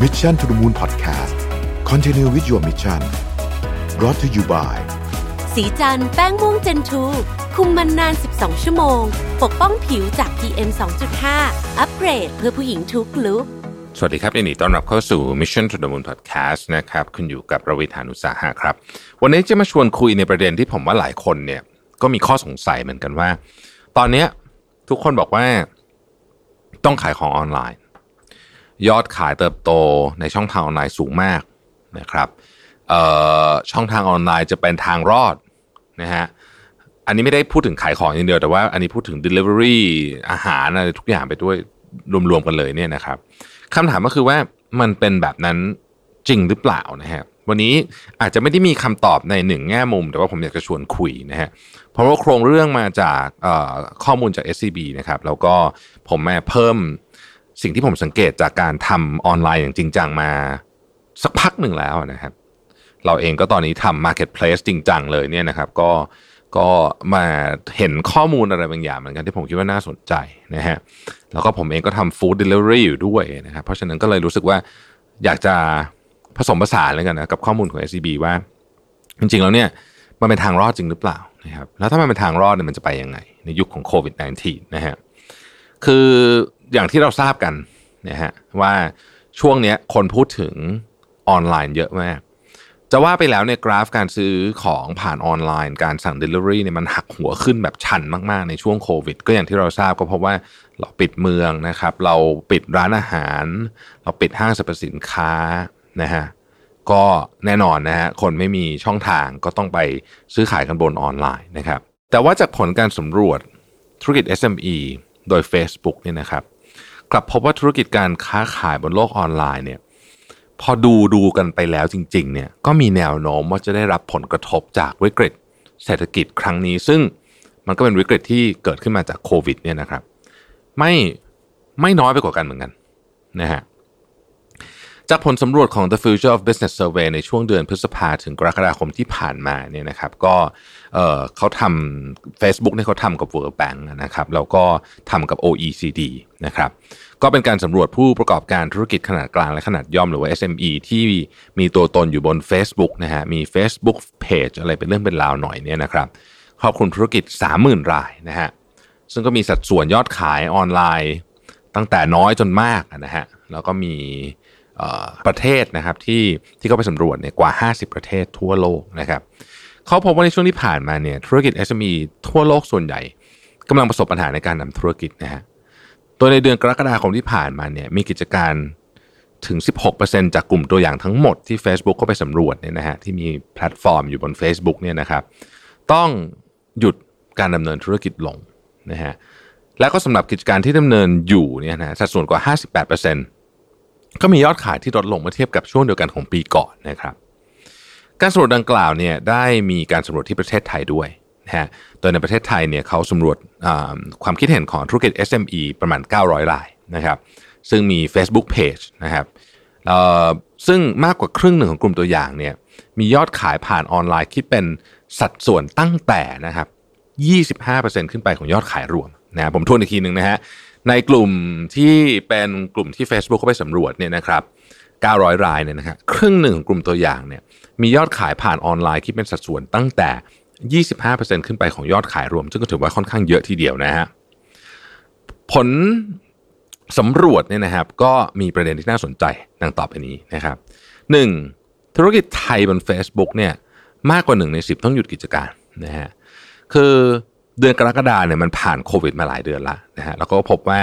Mission to the Moon Podcast Continue with your mission brought to you by สีจันแป้งม่วงเจนทูคุมมันนาน 12 ชั่วโมง ปกป้องผิวจาก PM 2.5 อัปเกรดเพื่อผู้หญิงทุกลุกสวัสดีครับยินดีต้อนรับเข้าสู่ Mission to the Moon Podcast นะครับคุณอยู่กับระวิธานุสาหะครับ วันนี้จะมาชวนคุยในประเด็นที่ผมว่าหลายคนเนี่ย ก็มีข้อสงสัยเหมือนกันว่า ตอนเนี้ยทุกคนบอกว่า ต้องขายของออนไลน์ ยอดขายเติบโตในช่องทางออนไลน์สูงมากนะครับช่องทางออนไลน์จะเป็นทางรอดนะฮะอันนี้ไม่ได้พูดถึงขายของอย่างเดียวแต่ว่าอันนี้พูดถึง Delivery อาหารอะไรทุกอย่างไปด้วยรวมๆกันเลยเนี่ยนะครับคำถามก็คือว่ามันเป็นแบบนั้นจริงหรือเปล่านะฮะวันนี้อาจจะไม่ได้มีคำตอบในหนึ่งแง่มุม แต่ว่าผมอยากจะชวนคุยนะฮะเพราะว่าโครงเรื่องมาจากข้อมูลจาก SCB นะครับแล้วก็ผมแม่เพิ่ม สิ่งที่ผมสังเกตจากการทำออนไลน์อย่างจริงจังมา สักพักหนึ่งแล้วนะครับ เราเองก็ตอนนี้ทำ Marketplace จริงจังเลยเนี่ยนะครับ ก็ก็มาเห็นข้อมูลอะไรบางอย่างเหมือนกันที่ผมคิดว่าน่าสนใจนะฮะแล้วก็ผมเองก็ทำ Food Delivery อยู่ด้วยนะครับเพราะฉะนั้นก็เลยรู้สึกว่าอยากจะผสมผสานเลยกันนะกับข้อมูลของ SCB ว่า จริงๆแล้วเนี่ยมันเป็นทางรอดจริงหรือเปล่านะครับแล้วถ้ามันเป็นทางรอดเนี่ยมันจะไปยังไง ในยุคของโควิด -19 นะฮะคือ อย่างที่เราทราบกันนะฮะว่าช่วงเนี้ยคนพูดถึงออนไลน์เยอะมาก จะว่าไปแล้วเนี่ยกราฟการซื้อของผ่านออนไลน์ การสั่ง Delivery เนี่ยมันหักหัวขึ้นแบบชันมากๆในช่วงโควิด ก็อย่างที่เราทราบก็เพราะว่าเราปิดเมืองนะครับ เราปิดร้านอาหาร เราปิดห้างสรรพสินค้านะฮะก็แน่นอนนะฮะคนไม่มีช่องทางก็ต้องไปซื้อขายกันบนออนไลน์นะครับ แต่ว่าจากผลการสำรวจธุรกิจ SME โดย Facebook เนี่ยนะครับ กลับพบว่าธุรกิจการค้าขายบนโลกออนไลน์เนี่ยพอดูดูกันไปแล้วจริงๆเนี่ยก็มีแนวโน้มว่าจะได้รับผลกระทบจากวิกฤตเศรษฐกิจครั้งนี้ ซึ่งมันก็เป็นวิกฤตที่เกิดขึ้นมาจากโควิดเนี่ยนะครับ ไม่ไม่น้อยไปกว่ากันเหมือนกันนะฮะ จากผลสำรวจของ The Future of Business Survey ในช่วงเดือนพฤษภาถึงกรกฎาคมที่ผ่านมาเนี่ยนะครับก็เเขาทำ Facebook เนี่ยเขาทำกับ World Bank นะครับแล้วก็ทำกับ OECD นะครับก็เป็นการสำรวจผู้ประกอบการธุรกิจขนาดกลางและขนาดย่อมหรือว่า SME ที่มีตัวตนอยู่บน Facebook นะฮะมี Facebook Page อะไรเป็นเรื่องเป็นราวหน่อยเนี่ยนะครับครอบคลุมธุรกิจ 30,000 รายนะฮะซึ่งก็มีสัดส่วนยอดขายออนไลน์ตั้งแต่น้อยจนมากนะฮะแล้วก็มี ประเทศนะครับที่ที่เขาไปสำรวจเนี่ยกว่า 50 ประเทศทั่วโลกนะครับเขาพบว่าในช่วงที่ผ่านมาเนี่ยธุรกิจ SME ทั่วโลกส่วนใหญ่กำลังประสบปัญหาในการนำธุรกิจนะฮะโดยในเดือนกรกฎาคมที่ผ่านมาเนี่ยมีกิจการถึง 16%จากกลุ่มตัวอย่างทั้งหมดที่ Facebook ก็ไปสำรวจเนี่ยนะฮะที่มีแพลตฟอร์มอยู่บน Facebook เนี่ยนะครับต้องหยุดการดำเนินธุรกิจลงนะฮะแล้วก็สำหรับกิจการที่ดำเนินอยู่เนี่ยนะสัดส่วนกว่า 58% ก็มียอดขายที่ลดลงเมื่อเทียบกับช่วงเดียวกันของปีก่อนนะครับการสำรวจดังกล่าวเนี่ยได้มีการสำรวจที่ประเทศไทยด้วยนะฮะ โดยในประเทศไทยเนี่ยเขาสำรวจความคิดเห็นของธุรกิจ SME ประมาณ 900รายนะครับ ซึ่งมี Facebook Page นะครับซึ่งมากกว่าครึ่งหนึ่งของกลุ่มตัวอย่างเนี่ยมียอดขายผ่านออนไลน์คิดเป็นสัดส่วนตั้งแต่นะครับ 25%ขึ้นไปของยอดขายรวมนะผมทวนอีกทีหนึ่งนะฮะ ในกลุ่มที่เป็นกลุ่มที่ Facebook เขาไปสำรวจเนี่ยนะครับ900 รายเนี่ยนะครับครึ่งหนึ่งของกลุ่มตัวอย่างเนี่ยมียอดขายผ่านออนไลน์คิดเป็นสัดส่วนตั้งแต่ 25%ขึ้นไปของยอดขายรวม ซึ่งก็ถือว่าค่อนข้างเยอะทีเดียวนะฮะผลสำรวจเนี่ยนะครับก็มีประเด็นที่น่าสนใจดังต่อไปนี้นะครับ 1. ธุรกิจไทยบน Facebook เนี่ยมากกว่า 1 ใน 10 ต้องหยุดกิจการนะฮะคือ เดือนกรกฎาเนี่ยมันผ่านโควิดมาหลายเดือนละนะฮะแล้วก็พบว่า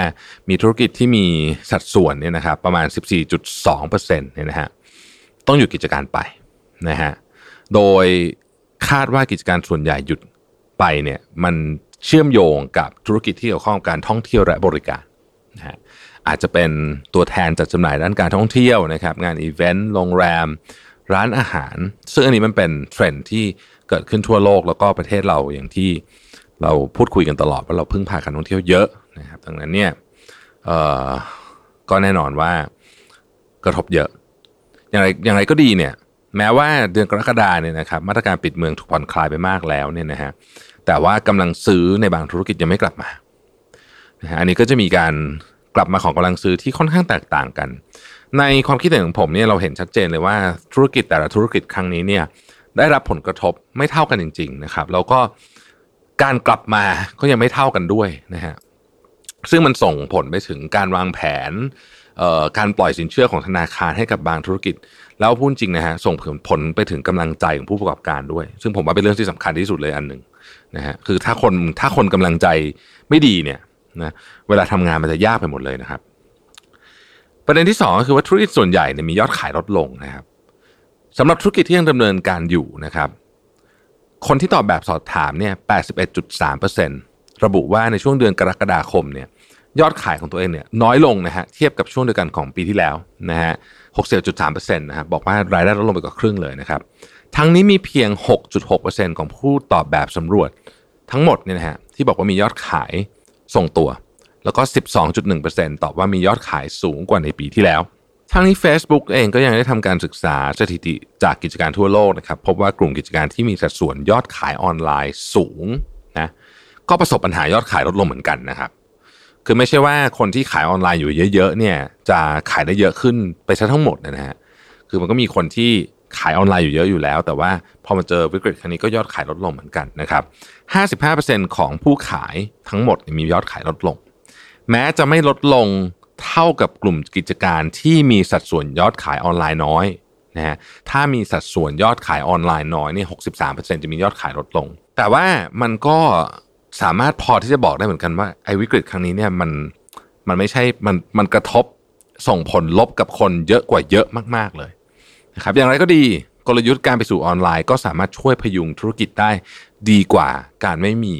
มีธุรกิจที่มีสัดส่วนเนี่ยนะครับประมาณ 14.2%เนี่ยนะฮะต้องหยุดกิจการไปนะฮะโดยคาดว่ากิจการส่วนใหญ่หยุดไปเนี่ยมันเชื่อมโยงกับธุรกิจที่เกี่ยวข้องกับการท่องเที่ยวและบริการนะฮะอาจจะเป็นตัวแทนจัดจำหน่ายด้านการท่องเที่ยวนะครับงานอีเวนต์โรงแรม ร้านอาหาร ซึ่งอันนี้มันเป็นเทรนด์ที่เกิดขึ้นทั่วโลกแล้วก็ประเทศเราอย่างที่ เราพูดคุยกันตลอดว่าเราพึ่งพาการท่องเที่ยวเยอะนะครับดังนั้นเนี่ยก็แน่นอนว่ากระทบเยอะ อย่างไรอย่างไรก็ดีเนี่ย แม้ว่าเดือนกรกฎาเนี่ยนะครับมาตรการปิดเมืองถูกผ่อนคลายไปมากแล้วเนี่ยนะฮะแต่ว่ากำลังซื้อในบางธุรกิจยังไม่กลับมานะฮะอันนี้ก็จะมีการกลับมาของกำลังซื้อที่ค่อนข้างแตกต่างกัน ในความคิดเห็นของผมเนี่ยเราเห็นชัดเจนเลยว่าธุรกิจแต่ละธุรกิจครั้งนี้เนี่ยได้รับผลกระทบไม่เท่ากันจริง ๆ นะครับ แล้วก็ การกลับมาก็ยังไม่เท่ากันด้วยนะฮะซึ่งมันส่งผลไปถึงการวางแผนการปล่อยสินเชื่อของธนาคารให้กับบางธุรกิจ แล้วพูดจริงนะฮะส่งผลผลไปถึงกำลังใจของผู้ประกอบการด้วย ซึ่งผมว่าเป็นเรื่องที่สำคัญที่สุดเลยอันหนึ่งนะฮะคือถ้าคนถ้าคนกำลังใจไม่ดีเนี่ยนะเวลาทำงานมันจะยากไปหมดเลยนะครับ ประเด็นที่2ก็คือว่าธุรกิจส่วนใหญ่เนี่ยมียอดขายลดลงนะครับสำหรับธุรกิจที่ยังดำเนินการอยู่นะครับ คนที่ตอบแบบสอบถามเนี่ย 81.3%ระบุว่าในช่วงเดือนกรกฎาคมเนี่ยยอดขายของตัวเองเนี่ยน้อยลงนะฮะเทียบกับช่วงเดียวกันของปีที่แล้วนะฮะ60.3%นะครับบอกว่ารายได้ลดลงไปกว่าครึ่งเลยนะครับ ทั้งนี้มีเพียง 6.6%ของผู้ตอบแบบสำรวจทั้งหมดเนี่ยนะฮะที่บอกว่ามียอดขายส่งตัว แล้วก็ 12.1%ตอบว่ามียอดขายสูงกว่าในปีที่แล้ว ทั้งนี้ Facebook เองก็ยังได้ทำการศึกษาสถิติจากกิจการทั่วโลกนะครับ พบว่ากลุ่มกิจการที่มีสัดส่วนยอดขายออนไลน์สูงนะก็ประสบปัญหายอดขายลดลงเหมือนกันนะครับ คือไม่ใช่ว่าคนที่ขายออนไลน์อยู่เยอะๆเนี่ยจะขายได้เยอะขึ้นไปซะทั้งหมดนะฮะคือมันก็มีคนที่ขายออนไลน์อยู่เยอะอยู่แล้ว แต่ว่าพอมาเจอวิกฤตครั้งนี้ก็ยอดขายลดลงเหมือนกันนะครับ 55%ของผู้ขายทั้งหมดมียอดขายลดลง แม้จะไม่ลดลง เท่ากับกลุ่มกิจการที่มีสัดส่วนยอดขายออนไลน์น้อยนะฮะถ้ามีสัดส่วนยอดขายออนไลน์น้อยนี่63%จะมียอดขายลดลง แต่ว่ามันก็สามารถพอที่จะบอกได้เหมือนกันว่าไอ้วิกฤตครั้งนี้เนี่ยมันมันไม่ใช่มันมันกระทบส่งผลลบกับคนเยอะกว่าเยอะมาก ๆเลยนะครับอย่างไรก็ดีกลยุทธ์การไปสู่ออนไลน์ ก็สามารถช่วยพยุงธุรกิจได้ดีกว่าการไม่มี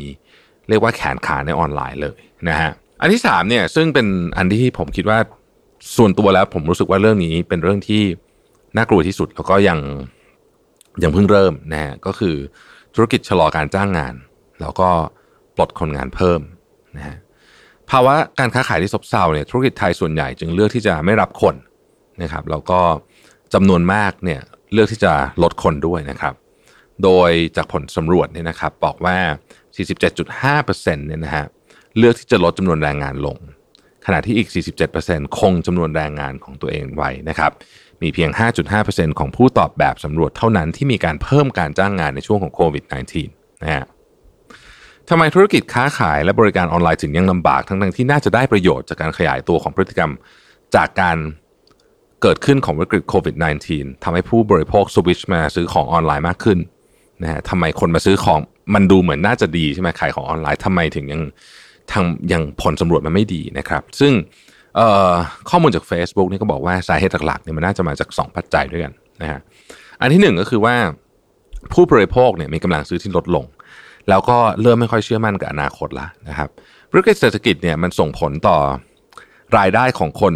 เรียกว่าแขนขาในออนไลน์เลยนะฮะ อันที่สามเนี่ยซึ่งเป็นอันที่ผมคิดว่าส่วนตัวแล้ว ผมรู้สึกว่าเรื่องนี้เป็นเรื่องที่น่ากลัวที่สุด แล้วก็ยังยังเพิ่งเริ่มนะฮะก็คือธุรกิจชะลอการจ้างงาน แล้วก็ปลดคนงานเพิ่มนะฮะภาวะการค้าขายที่ซบเซาเนี่ยธุรกิจไทยส่วนใหญ่จึงเลือกที่จะไม่รับคนนะครับแล้วก็จำนวนมากเนี่ยเลือกที่จะลดคนด้วยนะครับ โดยจากผลสำรวจเนี่ยนะครับบอกว่า 47.5%เนี่ยนะฮะ เลือกที่จะลดจำนวนแรงงานลง ขณะที่อีก 47%คงจำนวนแรงงานของตัวเองไว้นะครับมีเพียง 5.5%ของผู้ตอบแบบสำรวจเท่านั้นที่มีการเพิ่มการจ้างงานในช่วงของโควิด -19 นะฮะทำไมธุรกิจค้าขายและบริการออนไลน์ถึงยังลำบากทั้งๆที่น่าจะได้ประโยชน์จากการขยายตัวของพฤติกรรมจากการเกิดขึ้นของวิกฤตโควิด -19 ทำให้ผู้บริโภคสวิชมาซื้อของออนไลน์มากขึ้นนะฮะทำไมคนมาซื้อของมันดูเหมือนน่าจะดีใช่ไหมขายของออนไลน์ทำไมถึงยัง ทางยังผลสำรวจมันไม่ดีนะครับ ซึ่งข้อมูลจาก Facebook นี่ก็บอกว่าสาเหตุหลักๆเนี่ยมันน่าจะมาจาก 2 ปัจจัยด้วยกันนะฮะอันที่หนึ่งก็คือว่าผู้บริโภคเนี่ยมีกำลังซื้อที่ลดลง แล้วก็เริ่มไม่ค่อยเชื่อมั่นกับอนาคตละนะครับวิกฤตเศรษฐกิจเนี่ยมันส่งผลต่อรายได้ของคน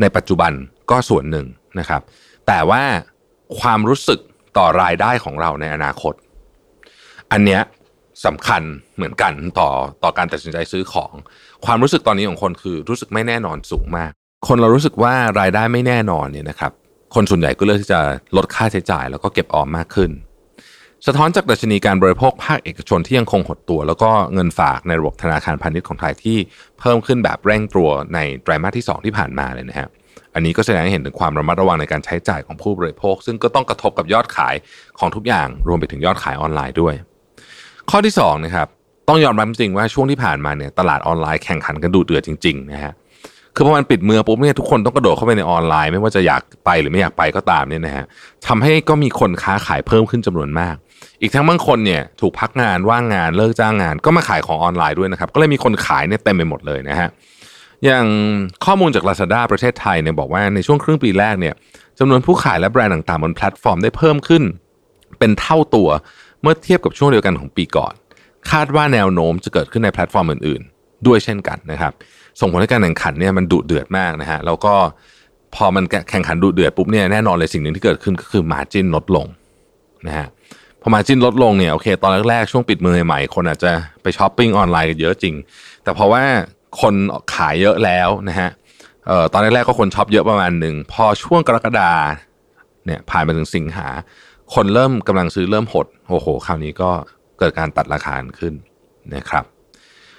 ในปัจจุบันก็ส่วนหนึ่งนะครับ แต่ว่าความรู้สึกต่อรายได้ของเราในอนาคต อันเนี้ย สำคัญเหมือนกันต่อต่อการตัดสินใจซื้อของ ความรู้สึกตอนนี้ของคนคือรู้สึกไม่แน่นอนสูงมาก คนเรารู้สึกว่ารายได้ไม่แน่นอนเนี่ยนะครับ คนส่วนใหญ่ก็เลือกที่จะลดค่าใช้จ่าย แล้วก็เก็บออมมากขึ้น สะท้อนจากดัชนีการบริโภคภาคเอกชนที่ยังคงหดตัว แล้วก็เงินฝากในระบบธนาคารพาณิชย์ของไทยที่เพิ่มขึ้นแบบเร่งตัวในไตรมาสที่ 2 ที่ผ่านมาเลยนะฮะอันนี้ก็แสดงให้เห็นถึงความระมัดระวังในการใช้จ่ายของผู้บริโภค ซึ่งก็ต้องกระทบกับยอดขายของทุกอย่างรวมไปถึงยอดขายออนไลน์ด้วย ข้อที่2นะครับต้องยอมรับจริงว่าช่วงที่ผ่านมาเนี่ยตลาดออนไลน์แข่งขันกันดูเดือดจริงๆนะฮะคือพอมันปิดเมืองปุ๊บเนี่ยทุกคนต้องกระโดดเข้าไปในออนไลน์ ไม่ว่าจะอยากไปหรือไม่อยากไปก็ตามเนี่ยนะฮะทำให้ก็มีคนค้าขายเพิ่มขึ้นจำนวนมาก อีกทั้งบางคนเนี่ยถูกพักงานว่างงานเลิกจ้างงาน ก็มาขายของออนไลน์ด้วยนะครับก็เลยมีคนขายเนี่ยเต็มไปหมดเลยนะฮะอย่างข้อมูลจาก Lazada ประเทศไทยเนี่ยบอกว่าในช่วงครึ่งปีแรกเนี่ยจำนวนผู้ขายและแบรนด์ต่างๆบนแพลตฟอร์มได้เพิ่มขึ้น เป็นเท่าตัวเมื่อเทียบกับช่วงเดียวกันของปีก่อน คาดว่าแนวโน้มจะเกิดขึ้นในแพลตฟอร์มอื่น ๆ ด้วยเช่นกันนะครับส่งผลให้การแข่งขันเนี่ยมันดุเดือดมากนะฮะแล้วก็พอมันแข่งขันดุเดือดปุ๊บเนี่ยแน่นอนเลยสิ่งหนึ่งที่เกิดขึ้นก็คือ margin ลดลงนะฮะพอ margin ลดลงเนี่ยโอเค ตอนแรกๆช่วงปิดเมืองใหม่คนอาจจะไปช้อปปิ้งออนไลน์กันเยอะจริง แต่เพราะว่าคนขายเยอะแล้วนะฮะเอ่อตอนแรกๆก็คนช็อปเยอะประมาณหนึ่งพอช่วงกรกฎาเนี่ยผ่านไปถึงสิงหา คนเริ่มกำลังซื้อเริ่มหดโอ้โหคราวนี้ก็เกิดการตัดราคาขึ้นนะครับ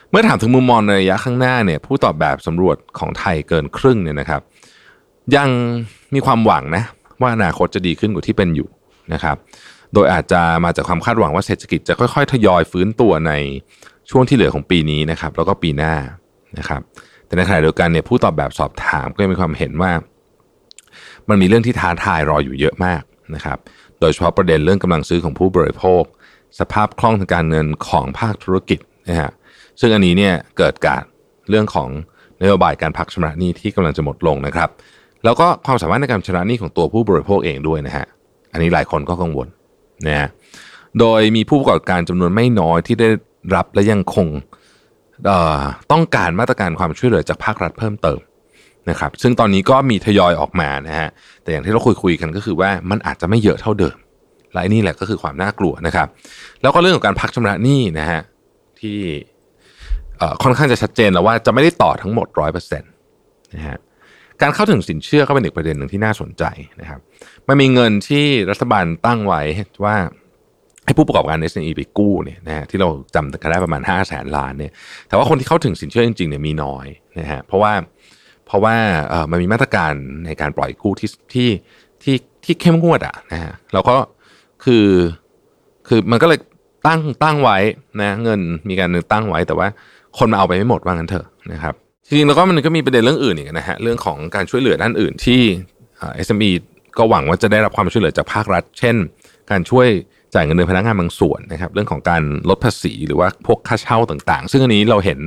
เมื่อถามถึงมุมมองในระยะข้างหน้าเนี่ยผู้ตอบแบบสำรวจของไทยเกินครึ่งเนี่ยนะครับ ยังมีความหวังนะว่าอนาคตจะดีขึ้นกว่าที่เป็นอยู่นะครับ โดยอาจจะมาจากความคาดหวังว่าเศรษฐกิจจะค่อย ๆ ทยอยฟื้นตัวในช่วงที่เหลือของปีนี้นะครับ แล้วก็ปีหน้านะครับ แต่ในขณะเดียวกันเนี่ยผู้ตอบแบบสอบถามก็ยังมีความเห็นว่า มันมีเรื่องที่ท้าทายรออยู่เยอะมากนะครับ โดยเฉพาะประเด็นเรื่องกำลังซื้อของผู้บริโภค สภาพคล่องทางการเงินของภาคธุรกิจนะฮะซึ่งอันนี้เนี่ยเกิดการเรื่องของนโยบายการพักชำระหนี้ที่กำลังจะหมดลงนะครับ แล้วก็ความสามารถในการชำระหนี้ของตัวผู้บริโภคเองด้วยนะฮะอันนี้หลายคนก็กังวลนะฮะโดยมีผู้ประกอบการจำนวนไม่น้อยที่ได้รับและยังคงต้องการมาตรการความช่วยเหลือจากภาครัฐเพิ่มเติม นะครับซึ่งตอนนี้ก็มีทยอยออกมานะฮะแต่อย่างที่เราคุยคุยกันก็คือว่ามันอาจจะไม่เยอะเท่าเดิม และนี่แหละก็คือความน่ากลัวนะครับ แล้วก็เรื่องของการพักชำระหนี้นะฮะที่ค่อนข้างจะชัดเจนแล้วว่าจะไม่ได้ต่อทั้งหมดร้อยเปอร์เซ็นต์นะฮะการเข้าถึงสินเชื่อก็เป็นอีกประเด็นหนึ่งที่น่าสนใจนะครับมันมีเงินที่รัฐบาลตั้งไว้ว่าให้ผู้ประกอบการ SME ไปกู้เนี่ยนะฮะที่เราจำกันได้ประมาณ5้าแสนล้านเนี่ยแต่ว่าคนที่เข้าถึงสินเชื่อจริงๆเนี่ยมีน้อยนะฮะเพราะว่า เพราะว่ามันมีมาตรการในการปล่อยกู้ที่ที่ที่ที่เข้มงวดอะนะฮะแล้วก็คือคือมันก็เลยตั้งตั้งไว้นะเงินมีการตั้งไว้แต่ว่าคนมาเอาไปไม่หมดว่างั้นเถอะนะครับจริงๆแล้วก็มันก็มีประเด็นเรื่องอื่นอีกนะฮะเรื่องของการช่วยเหลือด้านอื่นที่เอสเอ็มอีก็หวังว่าจะได้รับความช่วยเหลือจากภาครัฐ เช่น การช่วยจ่ายเงินเดือนพนักงานบางส่วนนะครับ เรื่องของการลดภาษีหรือว่าพวกค่าเช่าต่างๆ ซึ่งอันนี้เราเห็น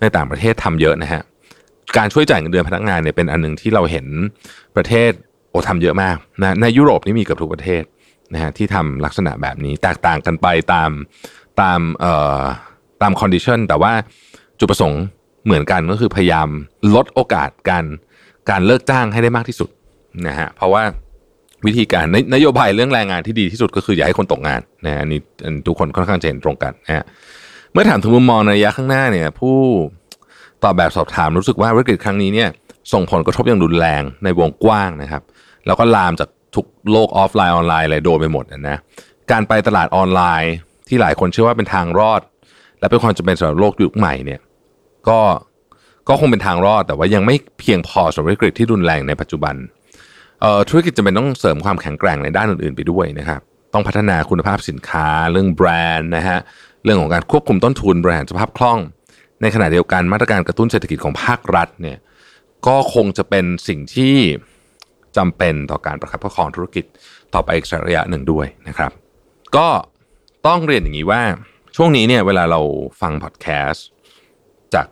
ในต่างประเทศทำเยอะนะฮะ การช่วยจ่ายเงินเดือนพนักงานเนี่ยเป็นอันหนึ่งที่เราเห็นประเทศโอ้ทำเยอะมากนะในยุโรปนี่มีเกือบทุกประเทศนะฮะที่ทำลักษณะแบบนี้แตกต่างกันไปตามตามเอ่อตาม condition แต่ว่าจุดประสงค์เหมือนกันก็คือพยายามลดโอกาสการการเลิกจ้างให้ได้มากที่สุดนะฮะเพราะว่าวิธีการนโยบายเรื่องแรงงานที่ดีที่สุดก็คืออย่าให้คนตกงานนะอันนี้ทุกคนค่อนข้างจะเห็นตรงกันนะฮะเมื่อถามถึงมุมมองในระยะข้างหน้าเนี่ยผู้ ตอบแบบสอบถามรู้สึกว่าวิกฤตครั้งนี้เนี่ยส่งผลกระทบอย่างรุนแรงในวงกว้างนะครับ แล้วก็ลามจากทุกโลกออฟไลน์ออนไลน์อะไรโดนไปหมดนะการไปตลาดออนไลน์ที่หลายคนเชื่อว่าเป็นทางรอด และเป็นความจำเป็นสำหรับโลกยุคใหม่เนี่ยก็ก็คงเป็นทางรอดแต่ว่ายังไม่เพียงพอสำหรับวิกฤตที่รุนแรงในปัจจุบันธุรกิจจะเป็นต้องเสริมความแข็งแกร่งในด้านอื่นๆ ไปด้วยนะครับต้องพัฒนาคุณภาพสินค้า เรื่องแบรนด์นะฮะเรื่องของการควบคุมต้นทุนบริหารสภาพคล่อง ในขณะเดียวกันมาตรการกระตุ้นเศรษฐกิจของภาครัฐเนี่ยก็คงจะเป็นสิ่งที่จำเป็นต่อการประคับประคองธุรกิจต่อไปอีกระยะหนึ่งด้วยนะครับ ก็ต้องเรียนอย่างนี้ว่าช่วงนี้เนี่ยเวลาเราฟังพอดแคสต์จาก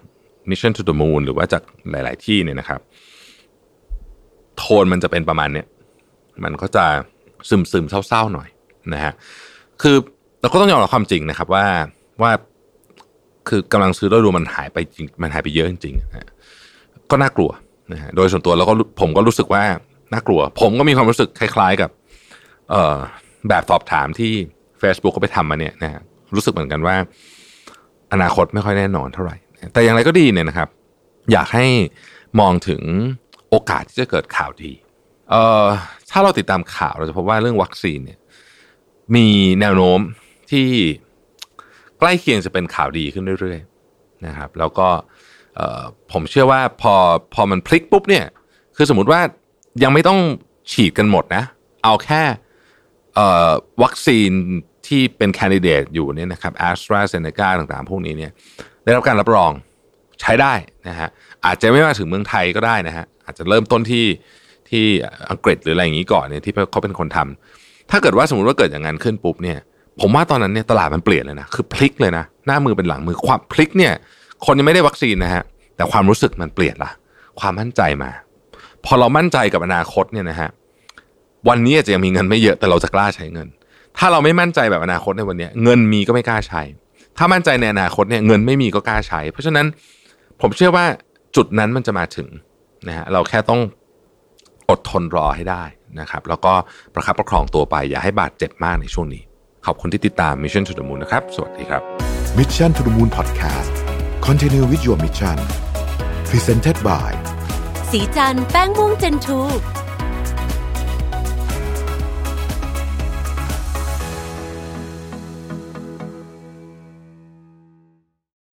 Mission to the Moon หรือว่าจากหลาย ๆ ที่เนี่ยนะครับ โทนมันจะเป็นประมาณเนี้ยมันก็จะซึมซึมเศร้า ๆ หน่อยนะฮะคือเราก็ต้องยอมรับความจริงนะครับว่าว่า คือกำลังซื้อแล้วดูมันหายไปจริงมันหายไปเยอะจริงๆนะก็น่ากลัวนะฮะโดยส่วนตัวเราก็ผมก็รู้สึกว่าน่ากลัว ผมก็มีความรู้สึกคล้าย ๆกับ เอ่อแบบสอบถามที่ Facebook ก็ไปทำมาเนี่ยนะฮะรู้สึกเหมือนกันว่า อนาคตไม่ค่อยแน่นอนเท่าไหร่ แต่อย่างไรก็ดีเนี่ยนะครับ อยากให้มองถึงโอกาสที่จะเกิดข่าวดีเอ่อถ้าเราติดตามข่าวเราจะพบว่าเรื่องวัคซีนเนี่ยมีแนวโน้มที่ ใกล้เคียงจะเป็นข่าวดีขึ้นเรื่อยๆนะครับแล้วก็ผมเชื่อว่าพอพอมันพลิกปุ๊บเนี่ยคือสมมติว่ายังไม่ต้องฉีดกันหมดนะ เอาแค่วัคซีนที่เป็นแคนดิเดตอยู่เนี่ยนะครับแอสตราเซเนกาต่างๆ พวกนี้เนี่ยได้รับการรับรองใช้ได้นะฮะอาจจะไม่มาถึงเมืองไทยก็ได้นะฮะอาจจะเริ่มต้นที่ที่อังกฤษหรืออะไรอย่างนี้ก่อนเนี่ยที่เขาเป็นคนทำถ้าเกิดว่าสมมติว่าเกิดอย่างนั้นขึ้นปุ๊บเนี่ย ผมว่าตอนนั้นเนี่ยตลาดมันเปลี่ยนเลยนะคือพลิกเลยนะหน้ามือเป็นหลังมือความพลิกเนี่ย คนยังไม่ได้วัคซีนนะฮะแต่ความรู้สึกมันเปลี่ยนละความมั่นใจมา พอเรามั่นใจกับอนาคตเนี่ยนะฮะวันนี้อาจจะยังมีเงินไม่เยอะแต่เราจะกล้าใช้เงิน ถ้าเราไม่มั่นใจแบบอนาคตในวันนี้เงินมีก็ไม่กล้าใช้ ถ้ามั่นใจในอนาคตเนี่ยเงินไม่มีก็กล้าใช้ เพราะฉะนั้นผมเชื่อว่าจุดนั้นมันจะมาถึงนะฮะเราแค่ต้องอดทนรอให้ได้นะครับ แล้วก็ประคับประคองตัวไปอย่าให้บาดเจ็บมากในช่วงนี้ ขอบคุณที่ติดตาม Mission to the Moon นะครับ สวัสดีครับ Mission to the Moon Podcast Continue with your mission Presented by สีจันแป้งม่วงเจนทู